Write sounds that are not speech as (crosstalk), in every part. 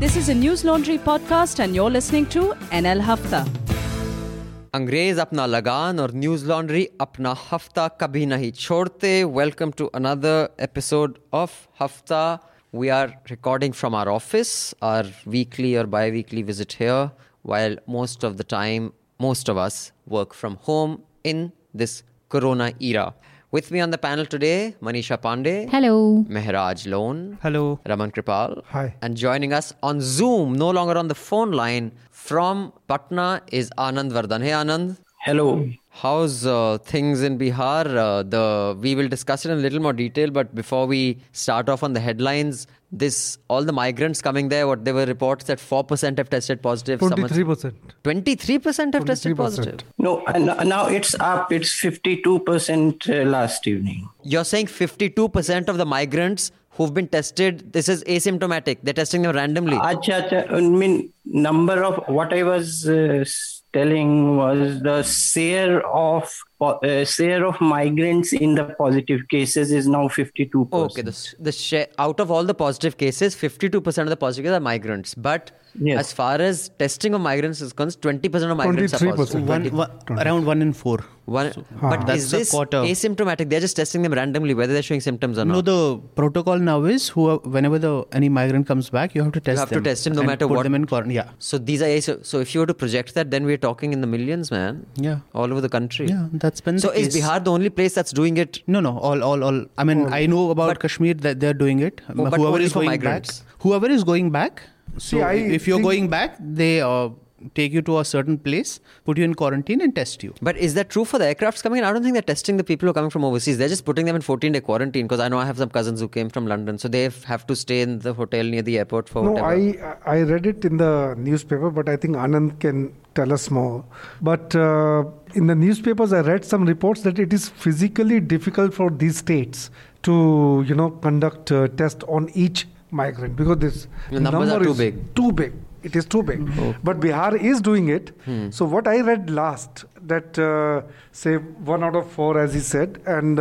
This is a News Laundry podcast, and you're listening to NL Hafta. अंग्रेज अपना लगान और न्यूज लॉन्ड्री अपना हफ्ता कभी नहीं छोड़ते welcome to another episode of हफ्ता we are recording from are office are weekly और by weekly visit hair while most of the time most of us work from home in this corona era with me on the panel today manisha pandey Hello. mehraj lone Hello. Raman Kirpal. Hi. And joining us on Zoom, no longer on the phone line, from Patna is Anand Vardhan. Hey, Anand. Hello. How's uh, things in Bihar? Uh, the we will discuss it in a little more detail, but before we start off on the headlines, this all the migrants coming there. What there were reports that four percent have tested positive. Twenty-three percent. Twenty-three percent have tested 23%. positive. No, and now it's up. It's 52% uh, last evening. You're saying fifty-two percent of the migrants who've been tested. This is asymptomatic. They're testing them randomly. Acha, acha, I mean, number of what I was uh, telling was the share of uh, share of migrants in the positive cases is now 52%. Okay, the, the share, out of all the positive cases, 52% of the positive cases are migrants. But Yes. as far as testing of migrants is concerned, 20% of migrants are 23%. positive. one, 20 one, around one in four. one- but That's is a this quarter. asymptomatic? They're just testing them randomly, whether they're showing symptoms or not. No, the protocol now is who whenever the any migrant comes back, you have to test them. You have to test him no matter put what- them in quarantine. Yeah, so these are asy- so if you were to project that, then we're talking in the millions, man. yeah, All over the country. yeah. That's been So the is case. Bihar the only place that's doing it? No, no, all, all, all. I mean, I know about But- Kashmir that they're doing it. Oh, but whoever only is for going migrants. back, whoever is going back. So See, I if you're going back, they uh, take you to a certain place, put you in quarantine, and test you. But is that true for the aircrafts coming in? I don't think they're testing the people who are coming from overseas. They're just putting them in 14 day quarantine because I know I have some cousins who came from London. So they have to stay in the hotel near the airport for No, whatever. I I read it in the newspaper, but I think Anand can tell us more. But uh, in the newspapers, I read some reports that it is physically difficult for these states to you know conduct a test on each migrant because this The numbers are number too is big. Too big. It is too big. But Bihar is doing it. Hmm. So what I read last that uh, say one out of four, as he said, and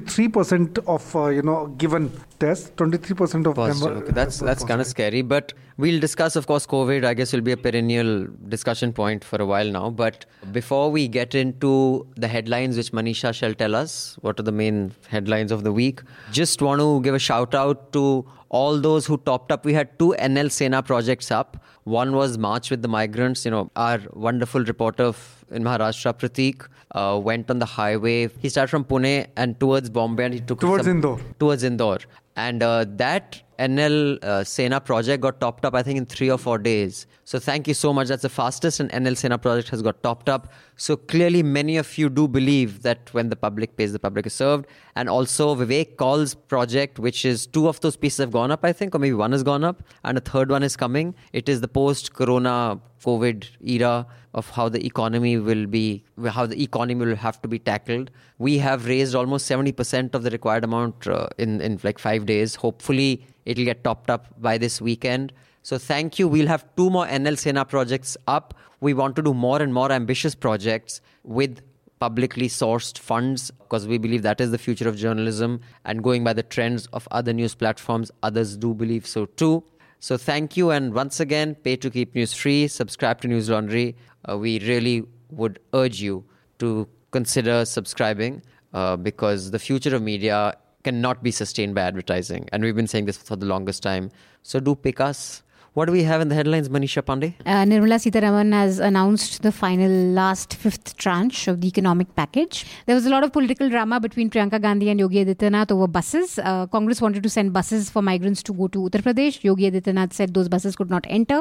three percent of uh, you know given tests, twenty three percent of them. Positive. were- Okay, that's that's kind of scary. But we'll discuss, of course, COVID. I guess will be a perennial discussion point for a while now. But before we get into the headlines, which Manisha shall tell us, what are the main headlines of the week? Just want to give a shout out to all those who topped up. We had two NL Sena projects up. One was March with the Migrants. You know, our wonderful reporter in Maharashtra, Pratik, uh, went on the highway. He started from Pune and towards Bombay, and he took Towards some- Indore. towards Indore. And uh, that NL uh, Sena project got topped up, I think, in three or four days. So thank you so much. That's the fastest an NL Sena project has got topped up. So clearly, many of you do believe that when the public pays, the public is served. And also, Vivek Kaul's project, which is two of those pieces have gone up, I think, or maybe one has gone up, and a third one is coming. It is the post Corona COVID era of how the economy will be, how the economy will have to be tackled. We have raised almost 70% of the required amount uh, in, in like five days. Hopefully, it'll get topped up by this weekend. So, thank you. We'll have two more NL Sena projects up. We want to do more and more ambitious projects with publicly sourced funds because we believe that is the future of journalism and going by the trends of other news platforms others do believe so too so thank you and once again pay to keep news free subscribe to news laundry uh, we really would urge you to consider subscribing uh, because the future of media cannot be sustained by advertising and we've been saying this for the longest time so do pick us what do we have in the headlines manisha pandey Uh, Nirmala Sitharaman has announced the final last fifth tranche of the economic package. There was a lot of political drama between Priyanka Gandhi and Yogi Adityanath over buses. Uh, Congress wanted to send buses for migrants to go to Uttar Pradesh. Yogi Adityanath said those buses could not enter.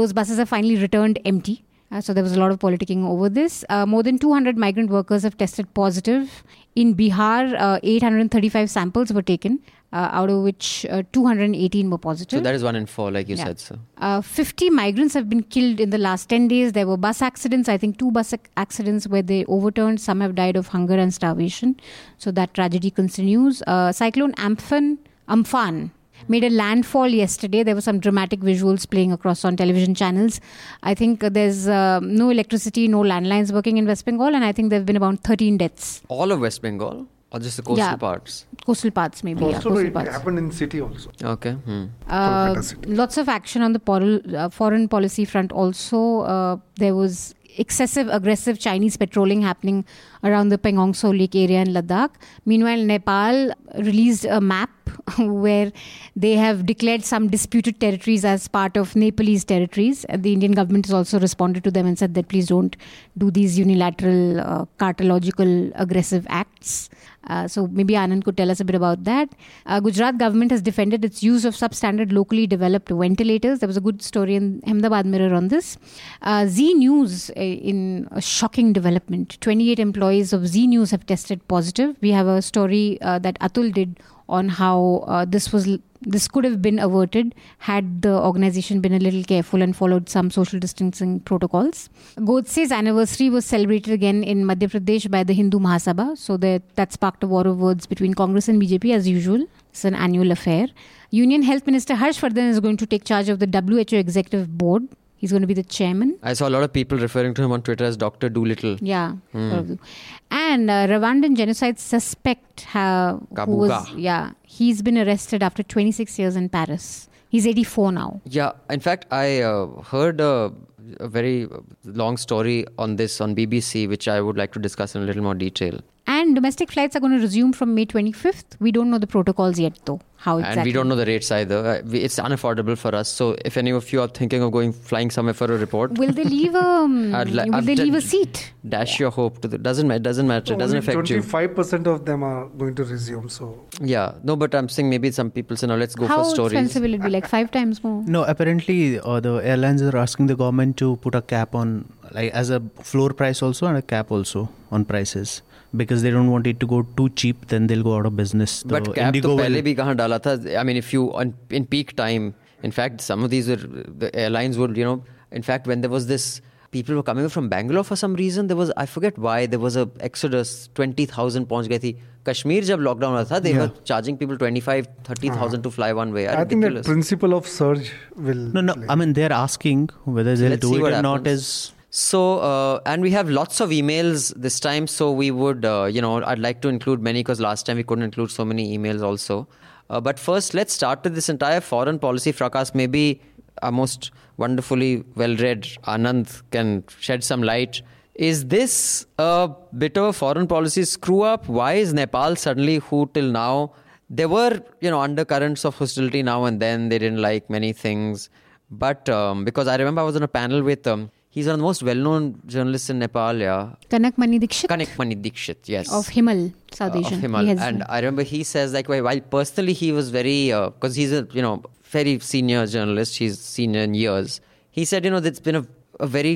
Those buses have finally returned empty. Uh, so there was a lot of politicking over this. Uh, more than 200 migrant workers have tested positive. In Bihar, uh, 835 samples were taken, out of which uh, 218 were positive. so that is one in four like you Yeah. said so Uh, 50 migrants have been killed in the last 10 days. There were bus accidents, I think two bus ac- accidents where they overturned. Some have died of hunger and starvation. So that tragedy continues. Uh, Cyclone Amphan, Amphan made a landfall yesterday. There were some dramatic visuals playing across on television channels. I think uh, there's uh, no electricity, no landlines working in West Bengal, and I think there have been about 13 deaths. all of west bengal Or just the coastal Yeah. parts? Coastal parts, maybe. yeah, Also, coastal it parts. happened in city also. Okay. Hmm. Uh, city. lots of action on the por- uh, foreign policy front. Also, uh, there was excessive aggressive Chinese patrolling happening around the Pangong Tso Lake area in Ladakh. Meanwhile, Nepal released a map (laughs) where they have declared some disputed territories as part of Nepalese territories. The Indian government has also responded to them and said that please don't do these unilateral, uh, cartological, aggressive acts. Uh, so maybe Anand could tell us a bit about that. Uh, Gujarat government has defended its use of substandard locally developed ventilators. There was a good story in Ahmedabad Mirror on this. Uh, Zee News, uh, in a shocking development, 28 employees of Zee News have tested positive. We have a story uh, that Atul did on how uh, this was this could have been averted had the organization been a little careful and followed some social distancing protocols. Godse's anniversary was celebrated again in Madhya Pradesh by the Hindu Mahasabha, so that, that sparked a war of words between Congress and BJP as usual. It's an annual affair. Union Health Minister Harsh Vardhan is going to take charge of the WHO Executive Board. He's going to be the chairman. I saw a lot of people referring to him on Twitter as Dr. Dolittle. Yeah. And uh, Rwandan genocide suspect, ha, who was, Kabuga. yeah, he's been arrested after 26 years in Paris. He's 84 now. Yeah, in fact, I uh, heard a, a very long story on this on BBC, which I would like to discuss in a little more detail. And domestic flights are going to resume from May 25th. We don't know the protocols yet, though. How exactly? And we don't know the rates either. Uh, It's unaffordable for us. So if any of you are thinking of going flying somewhere for a report, Will they leave a um, (laughs) li- Will I've they leave a seat? dash your hope to the doesn't matter. Doesn't matter. It doesn't Only affect you. 25% of them are going to resume. So Yeah, no, but I'm saying maybe some people say, no, let's go How for stories. How expensive will it be? Like five times more? No, apparently uh, the airlines are asking the government to put a cap on, like as a floor price also and a cap also on prices because they don't want it to go too cheap. Then they'll go out of business. The But cap Indigo तो will- पहले भी कहाँ डाला था? I mean, if you on in peak time, in fact, some of these were the airlines would, you know, in fact, when there was this, people were coming from Bangalore for some reason. There was I forget why there was a exodus. Twenty thousand पहुंच गई थी. कश्मीर जब lockdown हुआ था, they Yeah. were charging people 25, 30,000 to fly one way. I think that Ridiculous. principle of surge will. No, no. play. I mean, they're asking whether they'll Let's do see it what or not. happens. Is so, uh, and we have lots of emails this time. So we would, uh, you know, I'd like to include many because last time we couldn't include so many emails also. Uh, but first, let's start with this entire foreign policy fracas. Maybe our most wonderfully well-read Anand can shed some light. Is this a bit of a foreign policy screw up? Why is Nepal suddenly who till now? There were, you know, undercurrents of hostility now and then. They didn't like many things. But um, because I remember I was on a panel with, um, he's one of the most well known journalists in Nepal, yeah. Kanak Mani Dikshit Kanak Mani Dikshit, yes. of Himal, South Uh, Asian. Of Himal. has- And I remember he says, like, while while personally he was very, because he's a, you know, very senior journalist, he's senior in years. He said, you know, there's been a, a very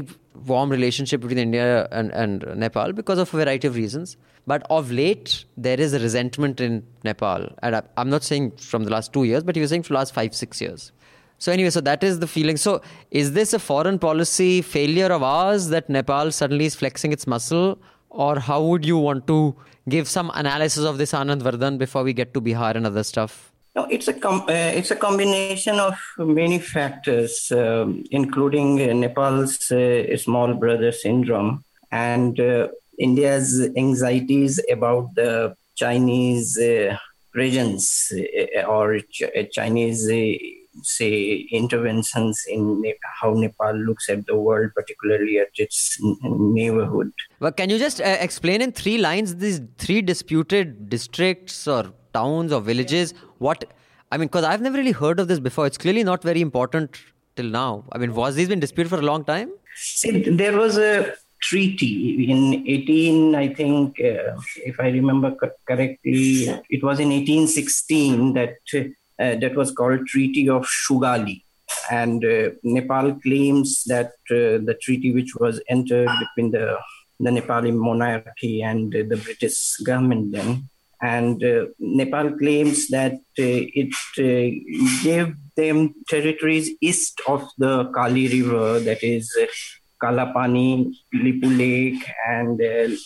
warm relationship between India and, and Nepal because of a variety of reasons. But of late, there is a resentment in Nepal. And I, I'm not saying from the last two years, but he was saying from the last five, six years. So anyway, so that is the feeling. So is this a foreign policy failure of ours that Nepal suddenly is flexing its muscle? Or how would you want to give some analysis of this Anand Vardhan before we get to Bihar and other stuff? No, it's a com- uh, it's a combination of many factors, um, including uh, Nepal's uh, small brother syndrome and uh, India's anxieties about the Chinese uh, presence uh, or Ch- Chinese, say, interventions in how Nepal looks at the world, particularly at its neighborhood. But can you just uh, explain in three lines these three disputed districts or towns or villages? What I mean, because I've never really heard of this before. It's clearly not very important till now. I mean, was these been disputed for a long time? See, there was a treaty in 18, I think, uh, if I remember co- correctly, it was in 1816 that that was called Treaty of Sugauli. And uh, Nepal claims that uh, the treaty which was entered between the, the Nepali monarchy and uh, the British government then and uh, Nepal claims that uh, it uh, gave them territories east of the Kali River, that is uh, Kalapani, Lipulekh, and uh,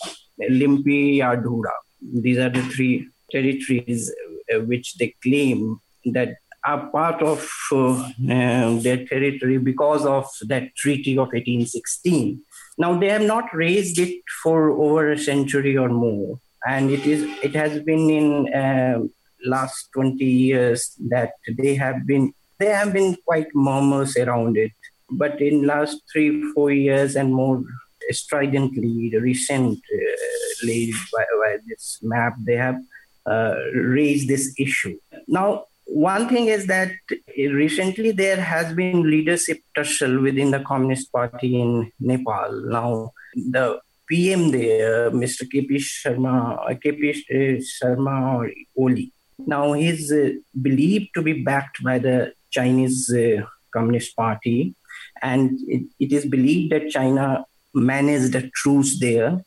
Limpiyadhura. These are the three territories uh, which they claim that are part of uh, uh, their territory because of that treaty of 1816. Now, they have not raised it for over a century or more. and it is it has been in uh, last 20 years that they have been there have been quite murmurs around it but in last three four years and more stridently recently by, by this map they have uh, raised this issue now one thing is that recently there has been leadership tussle within the Communist Party in Nepal. Now, the PM there, Mr. KP Sharma, KP Sharma or Oli. Now, he's uh, believed to be backed by the Chinese uh, Communist Party, and it, it is believed that China managed a truce there.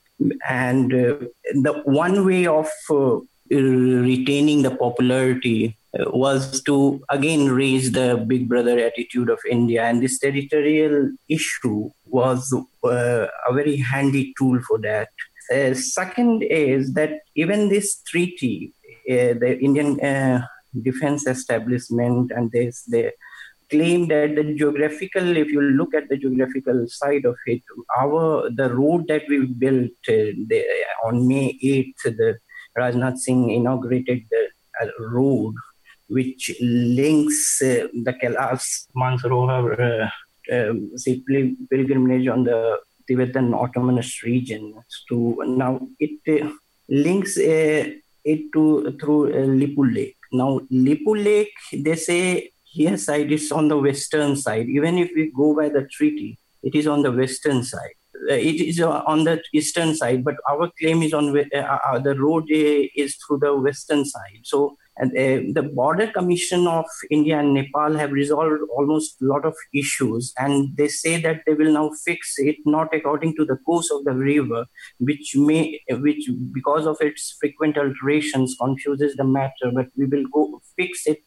And uh, the one way of uh, retaining the popularity was to again raise the big brother attitude of India. And this territorial issue was uh, a very handy tool for that. Uh, second is that even this treaty, uh, the Indian uh, defense establishment and this, they claim that the geographical, if you look at the geographical side of it, our the road that we built uh, the, on May 8th, the Rajnath Singh inaugurated the uh, road which links uh, the Kailash Mansarovar uh, um, pilgrimage on the Tibetan Autonomous Region. To now it uh, links uh, it to through Lipulekh. Now Lipulekh, they say here side is on the western side. Even if we go by the treaty, it is on the western side. Uh, it is on the eastern side, but our claim is on uh, the road is through the western side. So and uh, the border commission of India and Nepal have resolved almost a lot of issues, and they say that they will now fix it not according to the course of the river, which may, which because of its frequent alterations confuses the matter. But we will go fix it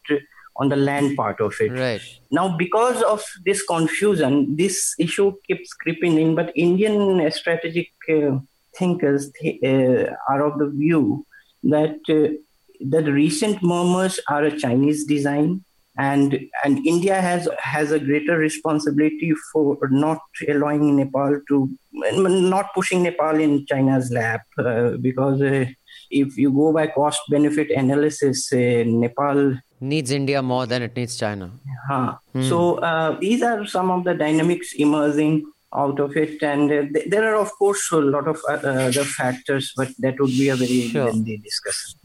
on the land part of it. Right. Now, because of this confusion, this issue keeps creeping in. But Indian strategic uh, thinkers th- uh, are of the view that uh, the recent murmurs are a Chinese design, and and India has has a greater responsibility for not allowing Nepal to not pushing Nepal in China's lap uh, because uh, if you go by cost benefit analysis, uh, Nepal needs India more than it needs China. Huh. Hmm. So uh, these are some of the dynamics emerging out of it and uh, th- there are of course a lot of uh, other factors but that would be a very sure. lengthy discussion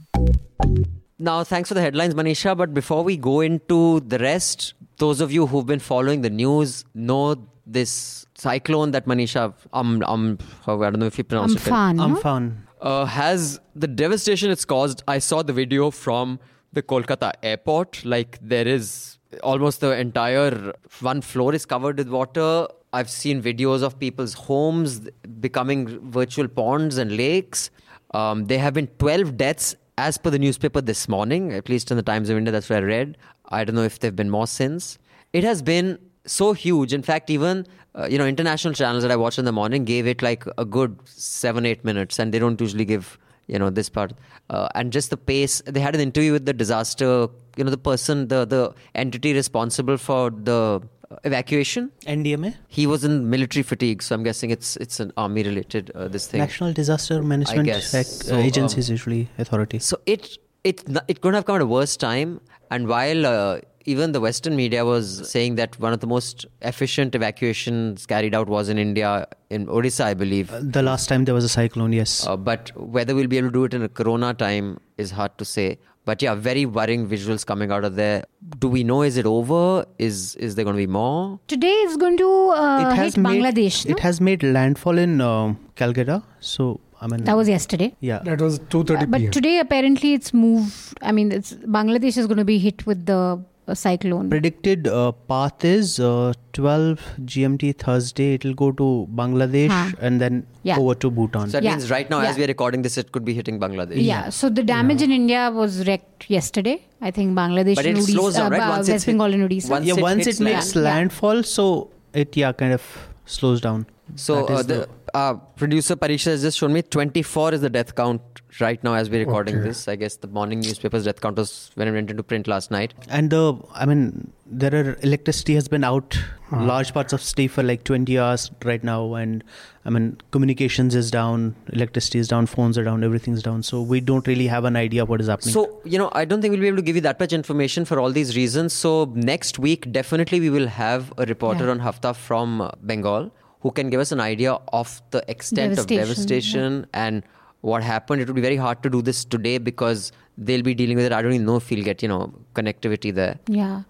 now, thanks for the headlines, Manisha. But before we go into the rest, those of you who've been following the news know this cyclone that Manisha, um, um, I don't know if you pronounce Amphan, it. No? Amphan. Uh, has the devastation it's caused. I saw the video from the Kolkata airport. Like there is almost the entire one floor is covered with water. I've seen videos of people's homes becoming virtual ponds and lakes. Um, there have been 12 deaths as per the newspaper this morning, at least in the Times of India, that's what I read. I don't know if there have been more since. It has been so huge. In fact, even uh, you know international channels that I watched in the morning gave it like a good seven, eight minutes, and they don't usually give you know this part. Uh, and just the pace. They had an interview with the disaster. You know the person, the the entity responsible for the evacuation. NDMA. He was in military fatigue, so I'm guessing it's it's an army related uh, this thing. National Disaster Management Ac- so, Agencies um, usually authority. So it it it couldn't have come at a worse time. And while uh, even the Western media was saying that one of the most efficient evacuations carried out was in India, in Odisha, I believe. Uh, the last time there was a cyclone, yes. Uh, but whether we'll be able to do it in a corona time is hard to say. But yeah, very worrying visuals coming out of there. Do we know is it over? Is is there going to be more? Today is going to uh, it has hit made, Bangladesh. No? It has made landfall in uh, Calcutta. So I mean that was yesterday. Yeah, that was two thirty. Uh, but today apparently it's moved. I mean, it's Bangladesh is going to be hit with the a cyclone. Predicted uh, path is uh, 12 GMT Thursday. It'll go to Bangladesh huh. and then yeah. over to Bhutan. So that yeah. means right now, yeah. as we are recording this, it could be hitting Bangladesh. Yeah. So the damage in India was wrecked yesterday. I think Bangladesh but it and slows down, uh, right? Once West Bengal and Odisha. Once yeah, it once it makes landfall, so it yeah kind of slows down. So uh, the, uh, producer Parisha has just shown me 24 is the death count right now as we're recording Okay. this. I guess the morning newspaper's death count was when it went into print last night. And the, I mean, there are electricity has been out large parts of state for like 20 hours right now, and I mean, communications is down, electricity is down, phones are down, everything's down. So we don't really have an idea what is happening. So, you know, I don't think we'll be able to give you that much information for all these reasons. So, next week, definitely we will have a reporter Yeah. on Hafta from Bengal who can give us an idea of the extent of Devastation, devastation and what happened. It would be very hard to do this today because they'll be dealing with it. I don't even know if we'll get, you know, connectivity there. Yeah.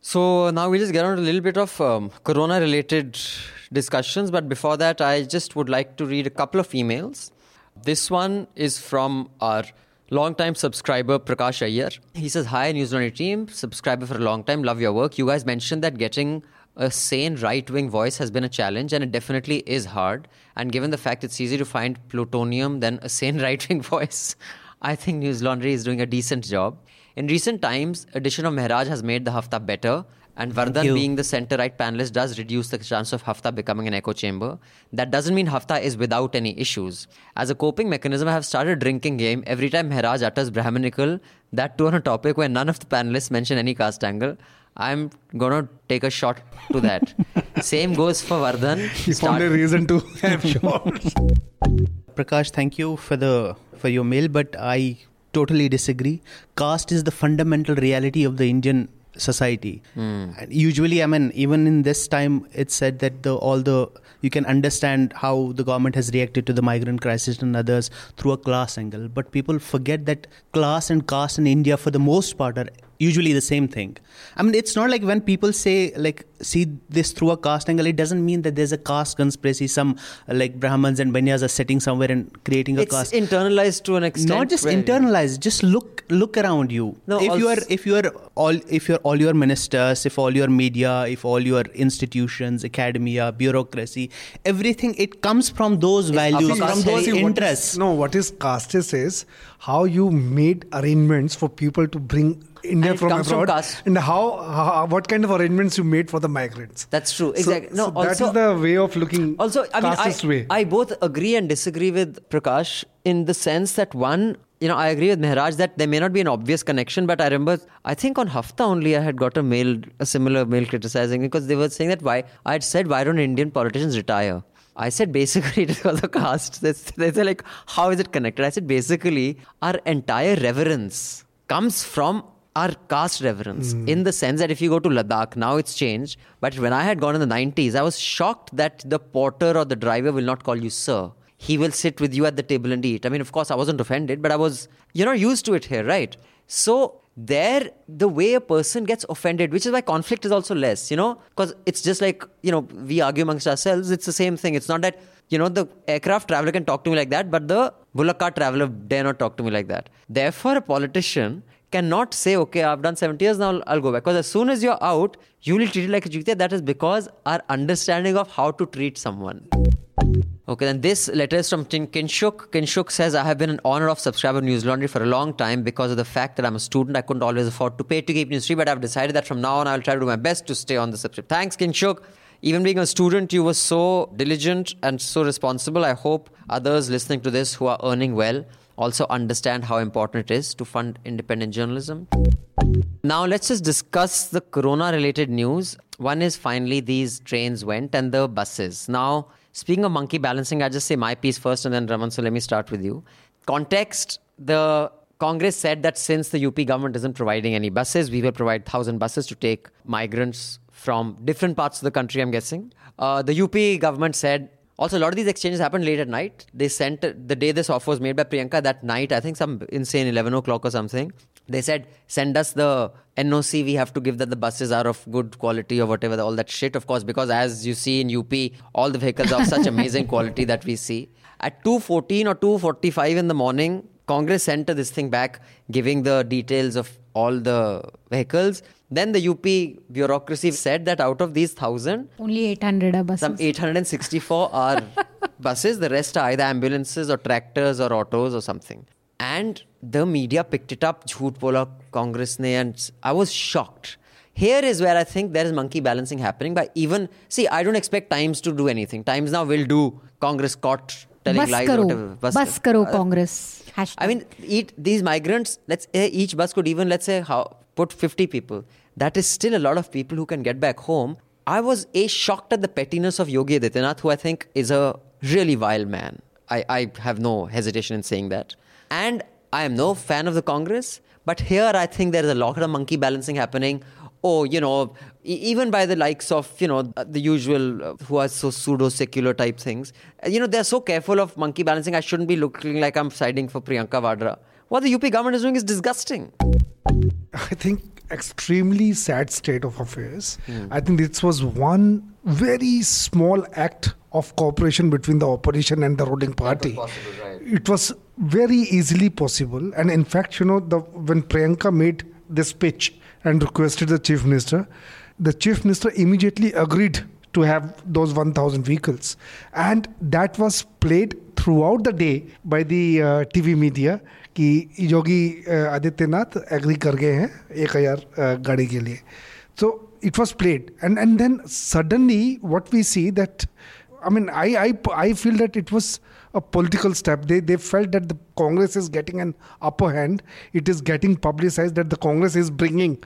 So now we just get on to a little bit of um, corona related discussions. But before that, I just would like to read a couple of emails. This one is from our longtime subscriber Prakash Ayyar. He says, Hi, News Laundry team, subscriber for a long time, love your work. You guys mentioned that getting a sane right wing voice has been a challenge, and it definitely is hard. And given the fact it's easier to find plutonium than a sane (laughs) right wing voice, I think News Laundry is doing a decent job. In recent times, addition of Mehraj has made the Hafta better, and Vardhan being the center-right panelist does reduce the chance of Hafta becoming an echo chamber. That doesn't mean Hafta is without any issues. As a coping mechanism, I have started drinking game every time Mehraj utters Brahminical, that too on a topic where none of the panelists mention any caste angle. I'm gonna take a shot to that. (laughs) Same goes for Vardhan. He Start- found a reason to (laughs) have shots. Prakash, thank you for the for your mail, but I totally disagree. Caste is the fundamental reality of the Indian society. Hmm. And usually, I mean, even in this time, it's said that the all the you can understand how the government has reacted to the migrant crisis and others through a class angle. But people forget that class and caste in India, for the most part, are usually the same thing. I mean, it's not like when people say like see this through a caste angle, it doesn't mean that there's a caste conspiracy. Some uh, like Brahmins and Banyas are sitting somewhere and creating a it's caste. internalized to an extent. not just where- internalized. Just look look around you. No, if you are if you are all if you're all your ministers, if all your media, if all your institutions, academia, bureaucracy, everything it comes from those values, upper from those See, what is- interests. no, what is castes is how you made arrangements for people to bring India And from abroad, and how, how what kind of arrangements you made for the migrants. That's true. So- Exactly. No, so that also- is the way of looking. Also, I mean, I. I both agree and disagree with Prakash in the sense that one, you know, I agree with Mehraj that there may not be an obvious connection, but I remember, I think on Hafta only I had got a mail, a similar mail criticizing because they were saying that why, I had said, why don't Indian politicians retire? I said basically (laughs) it is because of caste. They, they say like, how is it connected? I said basically our entire reverence comes from our caste reverence hmm. in the sense that if you go to Ladakh, now it's changed. But when I had gone in the 90s, I was shocked that the porter or the driver will not call you sir. He will sit with you at the table and eat. I mean, of course, I wasn't offended, but I was, you're not used to it here, right? So there, the way a person gets offended, which is why conflict is also less, you know, because it's just like, you know, we argue amongst ourselves. It's the same thing. It's not that, you know, the aircraft traveler can talk to me like that, but the bullock cart traveler dare not talk to me like that. Therefore, a politician cannot say, okay, I've done 70 years, now I'll, go back. Because as soon as you're out, you will treat it like a jutiya. That is because our understanding of how to treat someone. Okay, then this letter is from Kinshuk. Kinshuk says, I have been an honor of subscriber News Laundry for a long time because of the fact that I'm a student. I couldn't always afford to pay to keep news free, but I've decided that from now on I'll try to do my best to stay on the subscription. Thanks, Kinshuk. Even being a student, you were so diligent and so responsible. I hope others listening to this who are earning well also understand how important it is to fund independent journalism. Now let's just discuss the corona related news. One is finally these trains went and the buses. Now, speaking of monkey balancing, I'll just say my piece first and then Raman, so let me start with you. Context the Congress said that since the UP government isn't providing any buses, we will provide 1,000 buses to take migrants from different parts of the country, I'm guessing. Uh, the UP government said also, a lot of these exchanges happened late at night. They sent the day this offer was made by Priyanka that night, I think some insane 11 o'clock or something. They said, send us the NOC. We have to give that the buses are of good quality or whatever, all that shit, of course, because as you see in UP, all the vehicles are of such amazing (laughs) quality that we see. At 2.14 or 2.45 in the morning, Congress sent this thing back, giving the details of all the vehicles. Then the UP bureaucracy said that out of these thousand, Only 800 are buses. some 864 are (laughs) buses. The rest are either ambulances or tractors or autos or something. And the media picked it up. Jhoot bola Congress ne, and I was shocked. Here is where I think there is monkey balancing happening by even see. I don't expect Times to do anything. Times now will do Congress caught telling Bus lies. or karo, whatever. bus karo Uh, Congress. Hashtag. I mean, eat, these migrants. Let's each bus could even let's say how put 50 people. That is still a lot of people who can get back home. I was a shocked at the pettiness of Yogi Adityanath, who I think is a really vile man. I, I have no hesitation in saying that. And I am no fan of the Congress, but here I think there is a lot of monkey balancing happening. Oh, you know, even by the likes of, you know, uh, the usual uh, who are so pseudo secular type things. Uh, You know, they're so careful of monkey balancing. I shouldn't be looking like I'm siding for Priyanka Vadra. What the UP government is doing is disgusting. I think extremely sad state of affairs. I think this was one very small act of cooperation between the opposition and the ruling party. It was very easily possible, and in fact, you know, the when Priyanka made this pitch and requested the chief minister, the chief minister immediately agreed to have those 1000 vehicles. And that was played throughout the day by the uh, tv media कि Yogi Adityanath agree कर गए हैं एक हज़ार गाड़ी के लिए। तो it was played and and then suddenly what we see that I mean I I I feel that it was a political step they they fail that the Congress is getting an upper hand it is getting publicise that the Congress is bringing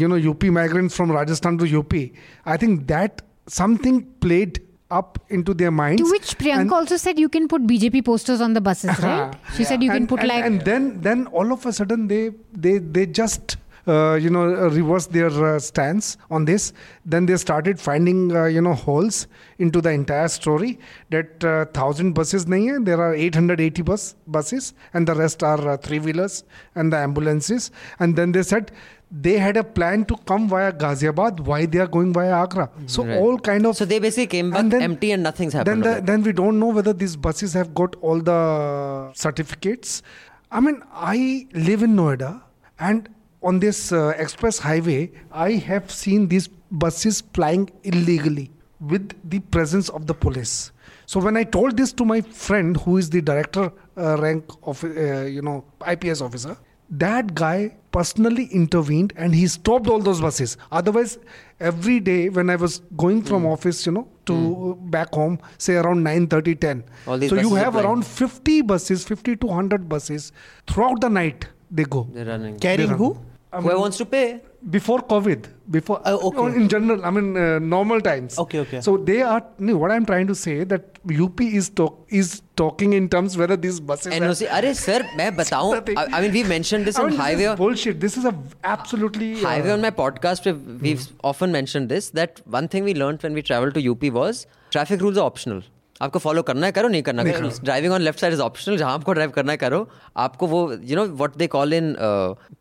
you know U P migrant from Rajasthan to U P I think that something played up into their minds. To which Priyanka and- also said you can put BJP posters on the buses, (laughs) right? She said you can put and, like and then then all of a sudden they they they just uh, you know uh, reversed their uh, stance on this. Then they started finding uh, you know holes into the entire story that uh, 1000 buses nahi hai, there are 880 bus buses and the rest are uh, three wheelers and the ambulances. And then they said they had a plan to come via Ghaziabad. Why they are going via Agra? So Right. all kind of So they basically came back and then- empty and nothing's then happened. the, then we don't know whether these buses have got all the certificates. I mean, I live in Noida, and on this uh, express highway, I have seen these buses flying illegally with the presence of the police. So when I told this to my friend, who is the director uh, rank of uh, you know IPS officer, that guy personally intervened and he stopped all those buses. Otherwise every day when i was going from hmm. office you know to hmm. back home say around 9 30 10 All these so you have around 50 buses 50 to 100 buses throughout the night they go. They're running. Carrying They who? I Whoever mean, wants to pay before covid before Oh, okay. no, in general i mean uh, normal times Okay, okay. so they are no, what i'm trying to say that up is talk is talking in terms whether these buses have- NOC. अरे sir, मैं बताऊं. Nothing. (laughs) I, I mean, we mentioned this I on mean, this highway. is bullshit. This is a absolutely uh, highway on my podcast we've, we've often mentioned this that one thing we learned when we traveled to UP was traffic rules are optional आपको follow करना है करो नहीं करना driving on left side is optional जहाँ आपको drive करना है करो। आपको वो you know what they call in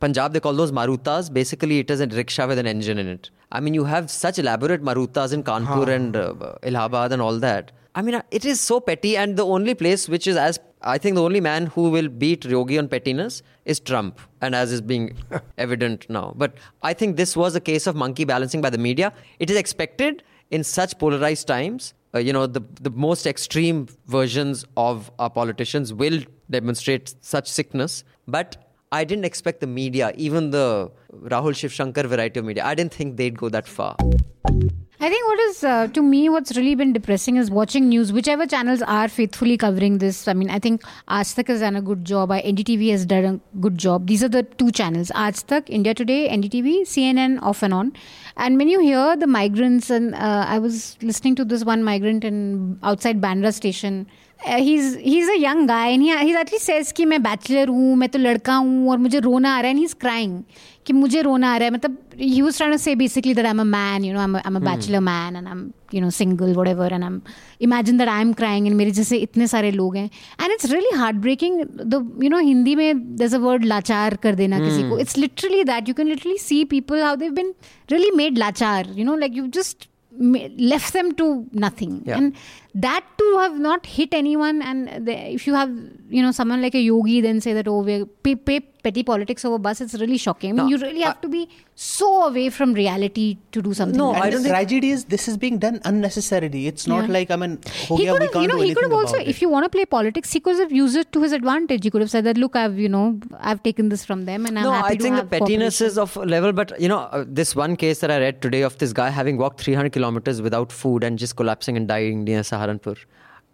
Punjab they call those Marutas basically it is an rickshaw with an engine in it I mean you have such elaborate Marutas in Kanpur and Allahabad and all that I mean it is so petty and the only place which is as I think the only man who will beat Yogi on pettiness is Trump and as is being evident now but I think this was a case of monkey balancing by the media it is expected in such polarise times uh, you know the the most extreme versions of our politicians will demonstrate such sickness. But i didn't expect the media even the rahul shiv shankar variety of media i didn't think they'd go that far I think what is uh, to me what's really been depressing is watching news. Whichever channels are faithfully covering this. I mean, I think Aaj Tak has done a good job. I- NDTV has done a good job. These are the two channels: Aaj Tak, India Today, NDTV, CNN, off and on. And when you hear the migrants, and uh, I was listening to this one migrant in outside Bandra station. Uh, he's he's a young guy and he he at least says कि मैं bachelor हूँ मैं तो लड़का हूँ और मुझे रोना आ रहा है and he's crying कि मुझे रोना आ रहा है। मतलब he was say basically that I am a man you know I am a bachelor man and I am you know single what and I am imagine that I am crying and मेरे जैसे इतने सारे लोग हैं। And it's really hard breaking the you know Hindi में दस a word लाचार कर देना hmm. किसी को। It's literally that you can literally see people how they've been really made लाचार you know like you just left them to nothing and that too have not hit anyone. And the, if you have, you know, someone like a yogi, then say that, oh, we pay, pay petty politics over bus, it's really shocking. I mean, No, you really have to be so away from reality to do something No, like I the don't think- tragedy is this is being done unnecessarily. It's not Yeah. like I mean, oh he yeah, could we have, can't you know, do he could have also, about it. if you want to play politics, he could have used it to his advantage. He could have said that, look, I've, you know, I've taken this from them, and I'm no, happy I to think the have pettiness cooperation. is of level, but you know, uh, this one case that I read today of this guy having walked 300 kilometers without food and just collapsing and dying near Saharanpur.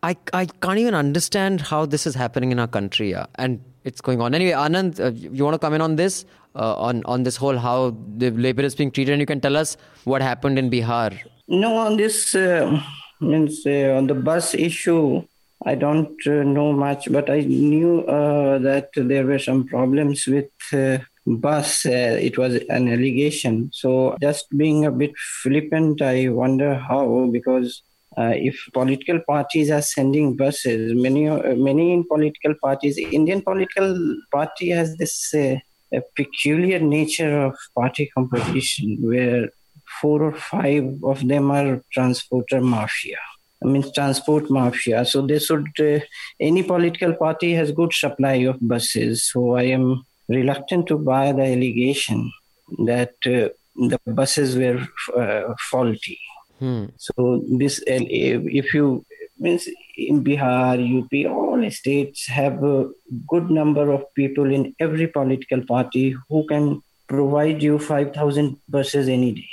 I, I can't even understand how this is happening in our country, yeah. and it's going on. Anyway, Anand, uh, you want to comment on this, uh, on on this whole how the labor is being treated, and you can tell us what happened in Bihar. No, on this uh, means uh, on the bus issue, I don't uh, know much, but I knew uh, that there were some problems with bus. Uh, it was an allegation. So just being a bit flippant, I wonder how because. Uh, if political parties are sending buses, many uh, many in political parties, Indian political party has this uh, peculiar nature of party competition where four or five of them are transporter mafia. I mean, transport mafia. So they should, uh, any political party has good supply of buses. So I am reluctant to buy the allegation that uh, the buses were uh, faulty. So this, if you means in Bihar, UP, all states have a good number of people in every political party who can provide you 5,000 buses any day.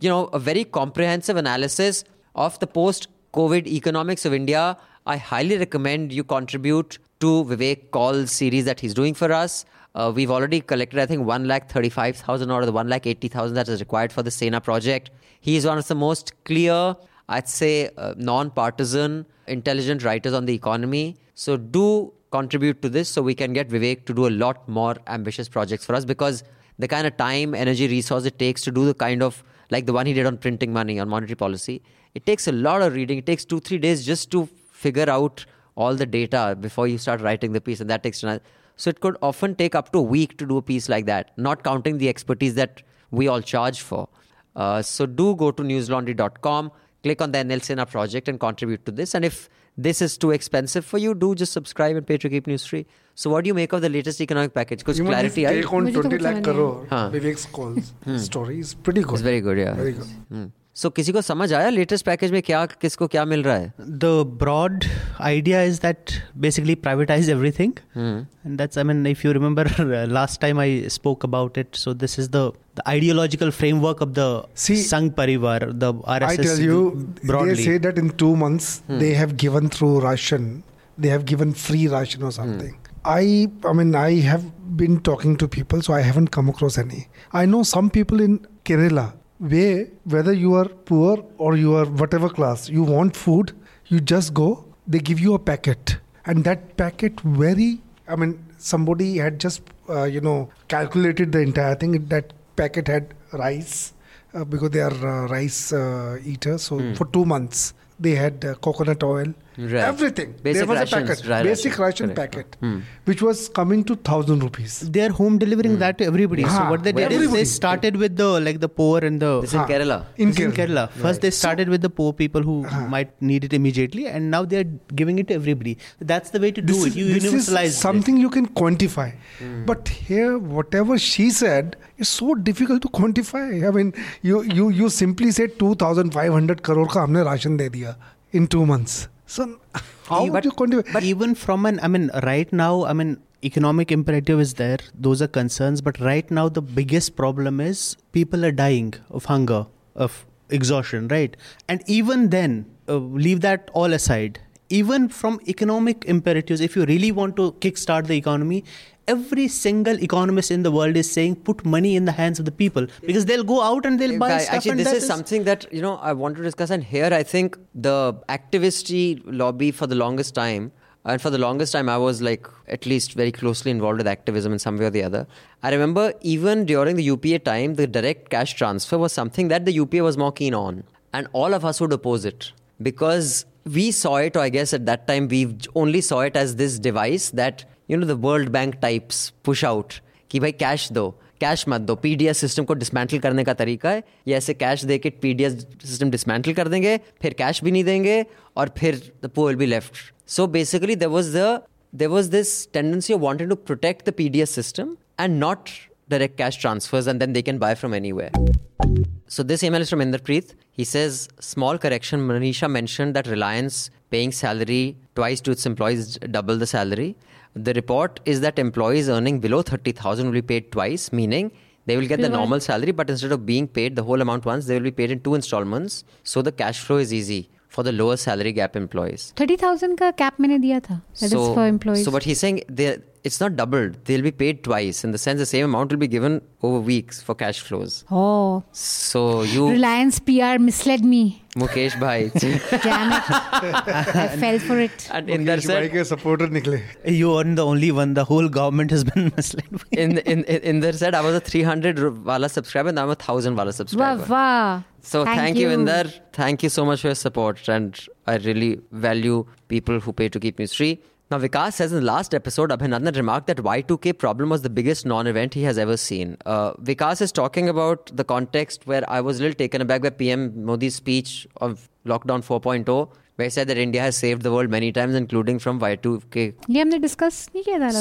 you know, a very comprehensive analysis of the post COVID economics of India. I highly recommend you contribute to Vivek Kaul's series that he's doing for us. Uh, we've already collected, I think, 1 lakh 35,000 out of the 1 lakh 80,000 that is required for the Sena project. He is one of the most clear, I'd say, uh, non partisan, intelligent writers on the economy. So do contribute to this so we can get Vivek to do a lot more ambitious projects for us because the kind of time, energy, resource it takes to do the kind of like the one he did on printing money on monetary policy, it takes a lot of reading. It takes two, three days just to figure out all the data before you start writing the piece, and that takes time. So it could often take up to a week to do a piece like that, not counting the expertise that we all charge for. Uh, so do go to newslaundry.com, click on the NL Sena project and contribute to this. And if this is too expensive for you, do just subscribe and pay to keep news free. So what do you make of the latest economic package? Because clarity... Take on 20 lakh crore, Vivek's calls, hmm. story is pretty good. It's very good, yeah. Very good. Hmm. So किसी को समझ आया latest package में क्या किसको क्या मिल रहा है the broad idea is that basically privatize everything and that's i mean if you remember uh, last time i spoke about it so this is the the ideological framework of the See, sangh parivar the rss I tell you, broadly they say that in two months they have given through ration, they have given free ration or something. I, I mean, I have been talking to people, so I haven't come across any. I know some people in Kerala where whether you are poor or you are whatever class, you want food, you just go, they give you a packet, and that packet very. I mean, somebody had just uh, you know calculated the entire thing. That packet had rice uh, because they are uh, rice uh, eaters. So for two months they had uh, coconut oil, Right. everything. Basic there was rations, a packet, dry basic ration, ration correct. packet, which was coming to thousand rupees. they're home delivering that to everybody so Ha, what they did is everybody. they started with the like the poor and the This is in Huh. Kerala In This is in Kerala. Kerala. First, they started with the poor people who might need it immediately, and now they're giving it to everybody. That's the way to do this it. is, You this universalize is something you can quantify. Hmm. But here, whatever she said is so difficult to quantify. I mean, you you you simply said 2,500 crore का हमने ration दे दिया in two months. So how Yeah, would you quantify? But even from an, I mean, right now, I mean, economic imperative is there. Those are concerns. But right now, the biggest problem is people are dying of hunger, of exhaustion, right? And even then, uh, leave that all aside. Even from economic imperatives, if you really want to kickstart the economy, every single economist in the world is saying put money in the hands of the people because they'll go out and they'll buy Guy, stuff. Actually, this is, something that you know I want to discuss, and here I think the activist lobby for the longest time, and for the longest time I was like at least very closely involved with activism in some way or the other. I remember even during the UPA time, the direct cash transfer was something that the UPA was more keen on, and all of us would oppose it because we saw it, or I guess at that time we only saw it as this device that you know the World Bank types push out. कि भाई cash दो cash मत दो PDS system को dismantle करने का तरीका है ये ऐसे कैश दे के पीडीएस सिस्टम डिसमेंटल कर देंगे फिर कैश भी नहीं देंगे और फिर the pole be left so basically there was the there was this tendency of wanting to protect the PDS system and not direct cash transfers, and then they can buy from anywhere. So this email is from Inderpreet. He says, small correction. Manisha mentioned that Reliance paying salary twice to its employees double the salary. The report is that employees earning below 30,000 will be paid twice, meaning they will get the normal salary, but instead of being paid the whole amount once, they will be paid in two installments. So the cash flow is easy for the lower salary gap employees. Thirty thousand का cap मैंने दिया था that is for employees so, but he's saying they, it's not doubled. They'll be paid twice. In the sense, the same amount will be given over weeks for cash flows. Oh, So you, Reliance PR misled me. Mukesh bhai, (laughs) Damn it. (laughs) I fell for it. and in that Mukesh भाई said, के supporter निकले You aren't the only one. The whole government has been (laughs) misled. by- in in in, in that said, I was a 300 wala subscriber. Now I'm a thousand wala Wow, subscriber. wow. So thank, thank you, Vinder. Thank you so much for your support, and I really value people who pay to keep me free. Now, Vikas says in the last episode, Abhinandan remarked that Y2K problem was the biggest non-event he has ever seen. Uh, Vikas is talking about the context where I was a little taken aback by PM Modi's speech of lockdown 4.0, where he said that India has saved the world many times, including from Y2K. Yeah, we discussed.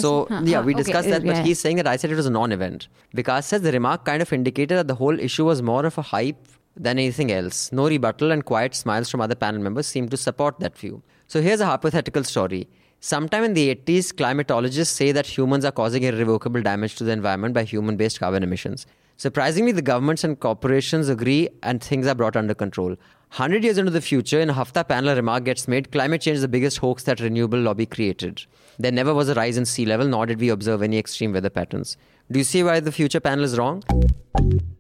So yeah, we discussed that, but he's saying that I said it was a non-event. Vikas says the remark kind of indicated that the whole issue was more of a hype than anything else. No rebuttal and quiet smiles from other panel members seem to support that view. So here's a hypothetical story. Sometime in the 80s, climatologists say that humans are causing irrevocable damage to the environment by human-based carbon emissions. Surprisingly, the governments and corporations agree and things are brought under control. 100 years into the future, in a Hafta panel, remark gets made climate change is the biggest hoax that renewable lobby created. There never was a rise in sea level, nor did we observe any extreme weather patterns. Do you see why the future panel is wrong?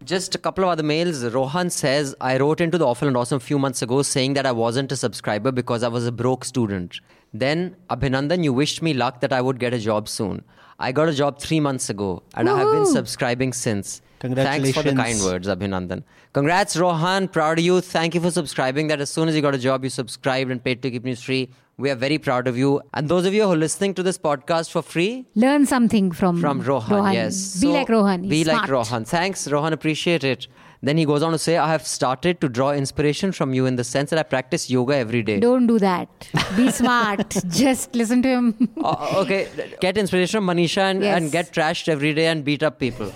Just a couple of other mails. Rohan says, I wrote into the Awful and Awesome a few months ago saying that I wasn't a subscriber because I was a broke student. Then, Abhinandan, you wished me luck that I would get a job soon. I got a job three months ago and I have been subscribing since. Thanks for the kind words, Abhinandan. Congrats, Rohan. Proud of you. Thank you for subscribing. That as soon as you got a job, you subscribed and paid to keep news free. We are very proud of you. And those of you who are listening to this podcast for free, Learn something from from Rohan, yes. Be So, like Rohan. Be He's like. Rohan. Thanks, Rohan. Appreciate it. Then he goes on to say, I have started to draw inspiration from you in the sense that I practice yoga every day. Don't do that. Be smart. (laughs) Just listen to him. Uh, okay, get inspiration from Manisha and, Yes. and get trashed every day and beat up people.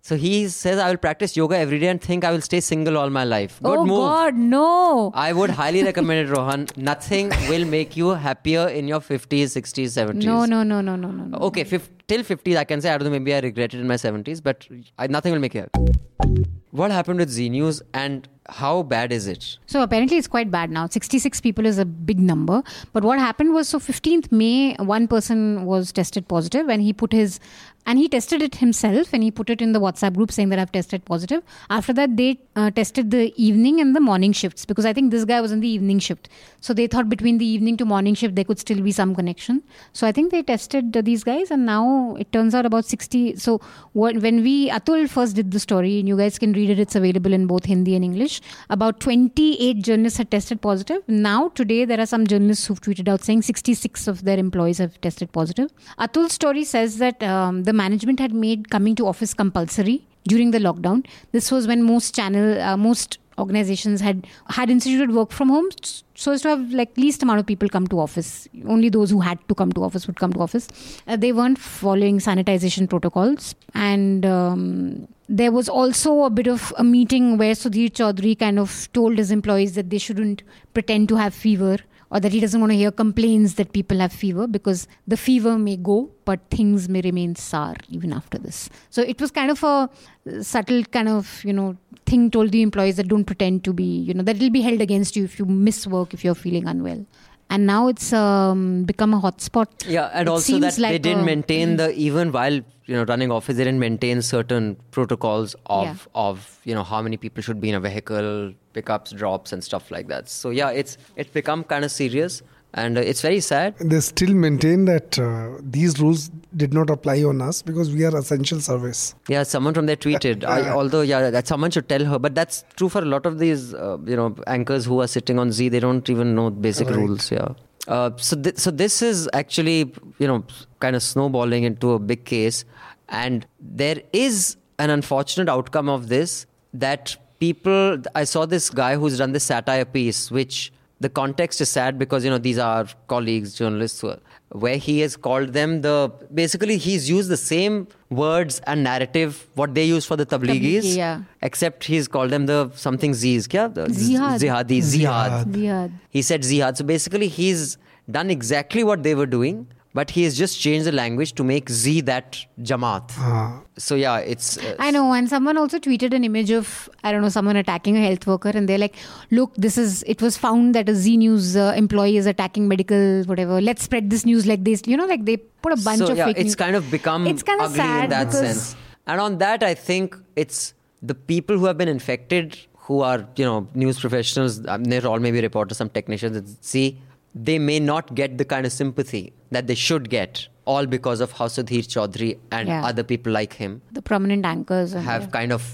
so he says, I will practice yoga every day and think I will stay single all my life. Good oh move. God, no. I would highly recommend it, Rohan. Nothing will make you happier in your 50s, 60s, 70s. No, no, no, no, no, no. no. Okay, fif- till 50s, I can say, I don't know, maybe I regret it in my 70s, but I, nothing will make you happy. What happened with Zee News and how bad is it? So apparently it's quite bad now. 66 people is a big number. But what happened was so 15th May, one person was tested positive and he put his, and he tested it himself and he put it in the WhatsApp group saying that I've tested positive. After that, they uh, tested the evening and the morning shifts because I think this guy was in the evening shift. So they thought between the evening to morning shift, there could still be some connection. So I think they tested these guys and now it turns out about 60. So when we, Atul first did the story, and you guys can read it, it's available in both Hindi and English. About 28 journalists had tested positive. Now, today, there are some journalists who've tweeted out saying 66 of their employees have tested positive. Atul's story says that um, the management had made coming to office compulsory during the lockdown. This was when most channel, uh, most organizations had had instituted work from home so as to have like least amount of people come to office. Only those who had to come to office would come to office. Uh, they weren't following sanitization protocols. And um, there was also a bit of a meeting where Sudhir Chaudhary kind of told his employees that they shouldn't pretend to have fever or that he doesn't want to hear complaints that people have fever because the fever may go but things may remain sour even after this. So it was kind of a uh, subtle kind of you know thing told the employees that don't pretend to be you know that will be held against you if you miss work if you're feeling unwell and now it's um, become a hotspot Yeah, and It also that seems they didn't a- maintain the even while you know running office, they didn't maintain certain protocols of Yeah. of you know how many people should be in a vehicle, pickups, drops, and stuff like that. So yeah, it's it's become kind of serious, and uh, it's very sad. they still maintain that uh, these rules did not apply on us because we are essential service Yeah, someone from there tweeted. I, (laughs) although yeah, that someone should tell her, but that's true for a lot of these uh, you know anchors who are sitting on Zee. They don't even know basic Right. rules. Yeah. Uh, so th- so this is actually you know kind of snowballing into a big case, and there is an unfortunate outcome of this that people. I saw this guy who's done this satire piece, which the context is sad because you know these are colleagues, journalists, who are- where he has called them the. Basically, he's used the same words and narrative what they use for the tabligis, Tablighi, yeah. except he's called them the something Z's, kya? The Zihad. Zihadi, Zihad. Zihad. He said Zihad. So basically, he's done exactly what they were doing, but he has just changed the language to make Z that Jamaat. Ah. So yeah, it's. Uh, I know, and someone also tweeted an image of I don't know someone attacking a health worker, and they're like, "Look, this is it was found that a Zee News uh, employee is attacking medical whatever. Let's spread this news like this." You know, like they put a bunch so of yeah, fake it's news. kind of become It's kind of ugly sad in that sense. And on that, I think it's the people who have been infected, who are you know news professionals. Um, they're all maybe reporters, some technicians. that See, they may not get the kind of sympathy that they should get, all because of how Sudhir Chaudhary and Yeah. other people like him the prominent anchors have yeah. kind of.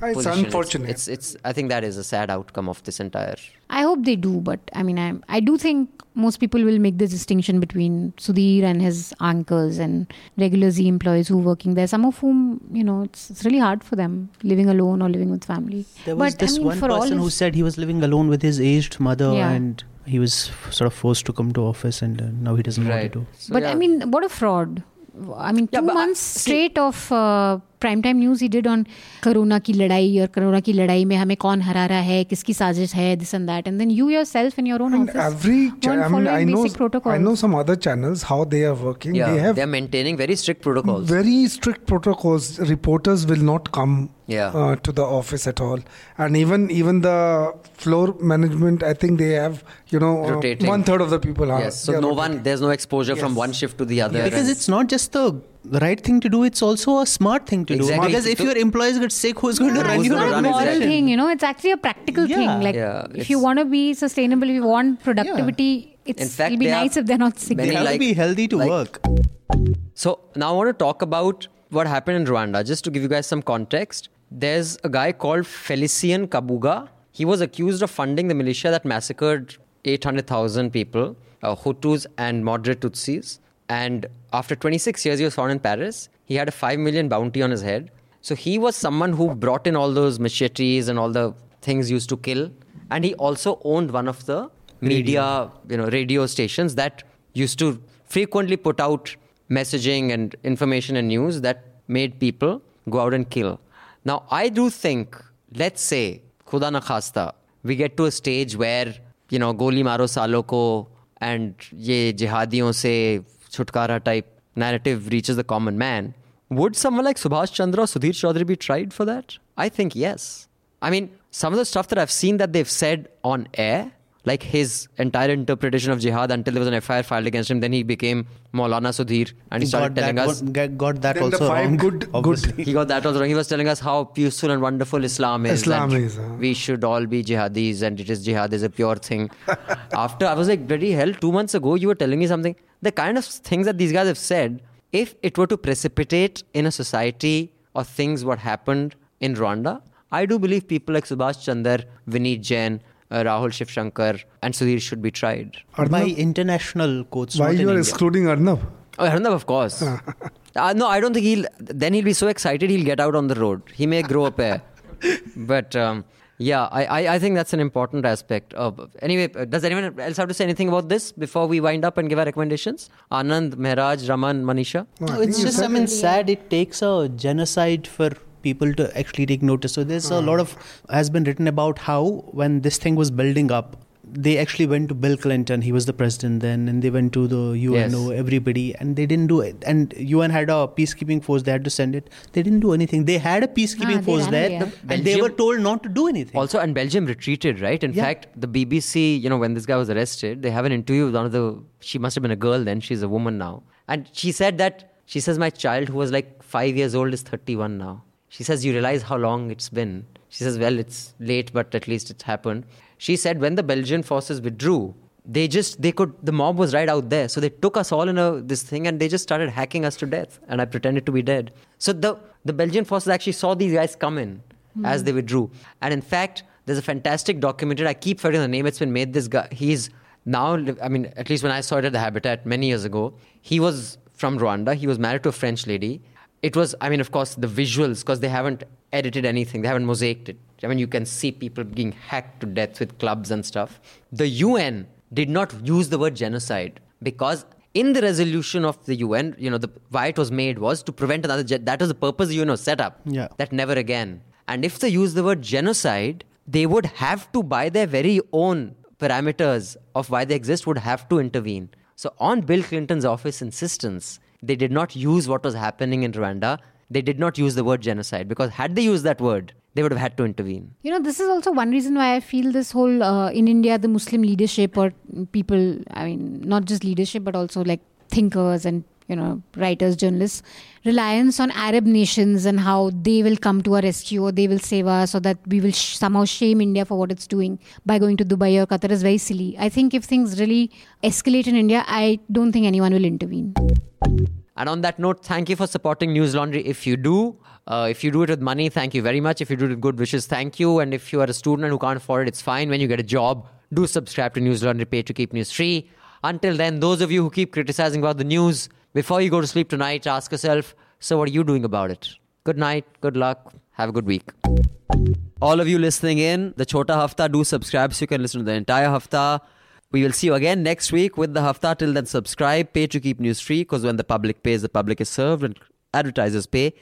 Uh, it's positioned. unfortunate. It's, it's I think that is a sad outcome of this entire. I hope they do, but I mean, I I do think most people will make the distinction between Sudhir and his anchors and regular Zee employees who are working there. Some of whom, you know, it's, it's really hard for them living alone or living with family. There was but this I mean, one for all person who said he was living alone with his aged mother Yeah. and he was sort of forced to come to office and uh, now he doesn't know what Right. to do. So, but yeah. I mean, what a fraud. I mean, Yeah, two but I- months see- straight of uh, primetime news he did on corona की लड़ाई और corona की लड़ाई में हमें कौन हरा रहा है किसकी साजिश है this and that and then you yourself in your own And office every cha- weren't I mean, I following know basic protocols. I know some other channels how they are working. yeah, they have they're maintaining very strict protocols. very strict protocols. Reporters will not come Yeah. uh, to the office at all, and even even the floor management. I think they have you know uh, Rotating. one third of the people are. yes, so they are no rotating. one, there's no exposure from Yes. one shift to the other. Because and- it's not just the the right thing to do, it's also a smart thing to Exactly. do. Because if your employees get sick, who's going to Yeah, run it's Who's your gonna not a moral thing, you know. It's actually a practical Yeah. thing. Like, Yeah, if you want to be sustainable, if you want productivity, it's, In fact, it'll be nice if they're not sick. many They have like- to be healthy to like- work. So now I want to talk about what happened in Rwanda. Just to give you guys some context, there's a guy called Félicien Kabuga. He was accused of funding the militia that massacred 800,000 people, uh, Hutus and moderate Tutsis. And after 26 years, he was found in Paris. He had a 5 million bounty on his head. So he was someone who brought in all those machetes and all the things used to kill. And he also owned one of the media, you know, radio stations that used to frequently put out messaging and information and news that made people go out and kill. Now, I do think, let's say, khuda na khasta, we get to a stage where, you know, goli maro salo ko and ye jihadiyon se chutkara type narrative reaches the common man. Would someone like Subhash Chandra or Sudhir Chaudhary be tried for that? I think yes. I mean, some of the stuff that I've seen that they've said on air, like his entire interpretation of jihad until there was an FIR filed against him, then he became Maulana Sudhir and he started got, telling that us. got- got that Then also five wrong. good- good- (laughs) He got that also wrong. He was telling us how peaceful and wonderful Islam is. Islam that is, huh? We should all be jihadis and it is jihad is a pure thing. (laughs) After I was like, bloody hell, two months ago you were telling me something. The kind of things that these guys have said, if it were to precipitate in a society or things what happened in Rwanda, I do believe people like Subhash Chandra, Vineet Jain, uh, Rahul Shivshankar, and Sudhir should be tried. By international courts. why not you are India. excluding Arnab? Oh, Arnab, of course. (laughs) uh, no, I don't think he'll. Then he'll be so excited he'll get out on the road. He may grow up there. (laughs) But um, yeah, I, I, I think that's an important aspect. Of, anyway, uh, does anyone else have to say anything about this before we wind up and give our recommendations? Anand, Mehraj, Raman, Manisha? No, I it's just, I mean, sad. It takes a genocide for people to actually take notice. So there's a lot of has been written about how when this thing was building up, they actually went to Bill Clinton. He was the president then, and they went to the UNO, everybody, and they didn't do it. And UN had a peacekeeping force. They had to send it. They didn't do anything. They had a peacekeeping Ah, force ran there, away, yeah. and they were told not to do anything. Also, and Belgium retreated, right? In Yeah. fact, the BBC, you know, when this guy was arrested, they have an interview with one of the. She must have been a girl then. She's a woman now, and she said that she says my child who was like five years old is thirty-one now. She says you realize how long it's been. She says, well, it's late, but at least it's happened. She said when the Belgian forces withdrew, they just they could the mob was right out there, so they took us all in a this thing and they just started hacking us to death, and I pretended to be dead. So the the Belgian forces actually saw these guys come in hmm. as they withdrew. And in fact, there's a fantastic documentary. I keep forgetting the name. It's been made. This guy, he's now i mean, at least when I saw it at the Habitat many years ago, he was from Rwanda. He was married to a French lady. It was, I mean, of course, the visuals, because they haven't edited anything, they haven't mosaiced it. I mean, you can see people being hacked to death with clubs and stuff. The UN did not use the word genocide because in the resolution of the UN, you know, the, why it was made was to prevent another. Ge- that was the purpose you know set up. Yeah. That never again. And if they use the word genocide, they would have to, by their very own parameters of why they exist, would have to intervene. So, on Bill Clinton's office insistence, they did not use what was happening in Rwanda. They did not use the word genocide because had they used that word, they would have had to intervene. You know, this is also one reason why I feel this whole uh, in India, the Muslim leadership or people, I mean, not just leadership, but also like thinkers and you know writers journalists reliance on arab nations and how they will come to our rescue or they will save us or that we will sh- somehow shame india for what it's doing by going to dubai or qatar is very silly i think if things really escalate in india i don't think anyone will intervene And on that note, thank you for supporting News Laundry. If you do, uh, if you do it with money, thank you very much. If you do it with good wishes, thank you. And if you are a student and who can't afford it, it's fine. When you get a job, do subscribe to News Laundry, pay to keep news free. Until then, those of you who keep criticizing about the news, before you go to sleep tonight, ask yourself, so what are you doing about it? Good night, good luck, have a good week. All of you listening in, the Chota Hafta, do subscribe so you can listen to the entire Hafta. We will see you again next week with the Hafta. Till then, subscribe, pay to keep news free because when the public pays, the public is served, and advertisers pay,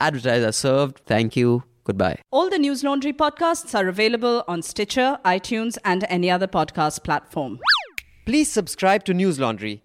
advertisers served. Thank you. Goodbye. All the News Laundry podcasts are available on Stitcher, iTunes, and any other podcast platform. Please subscribe to News Laundry.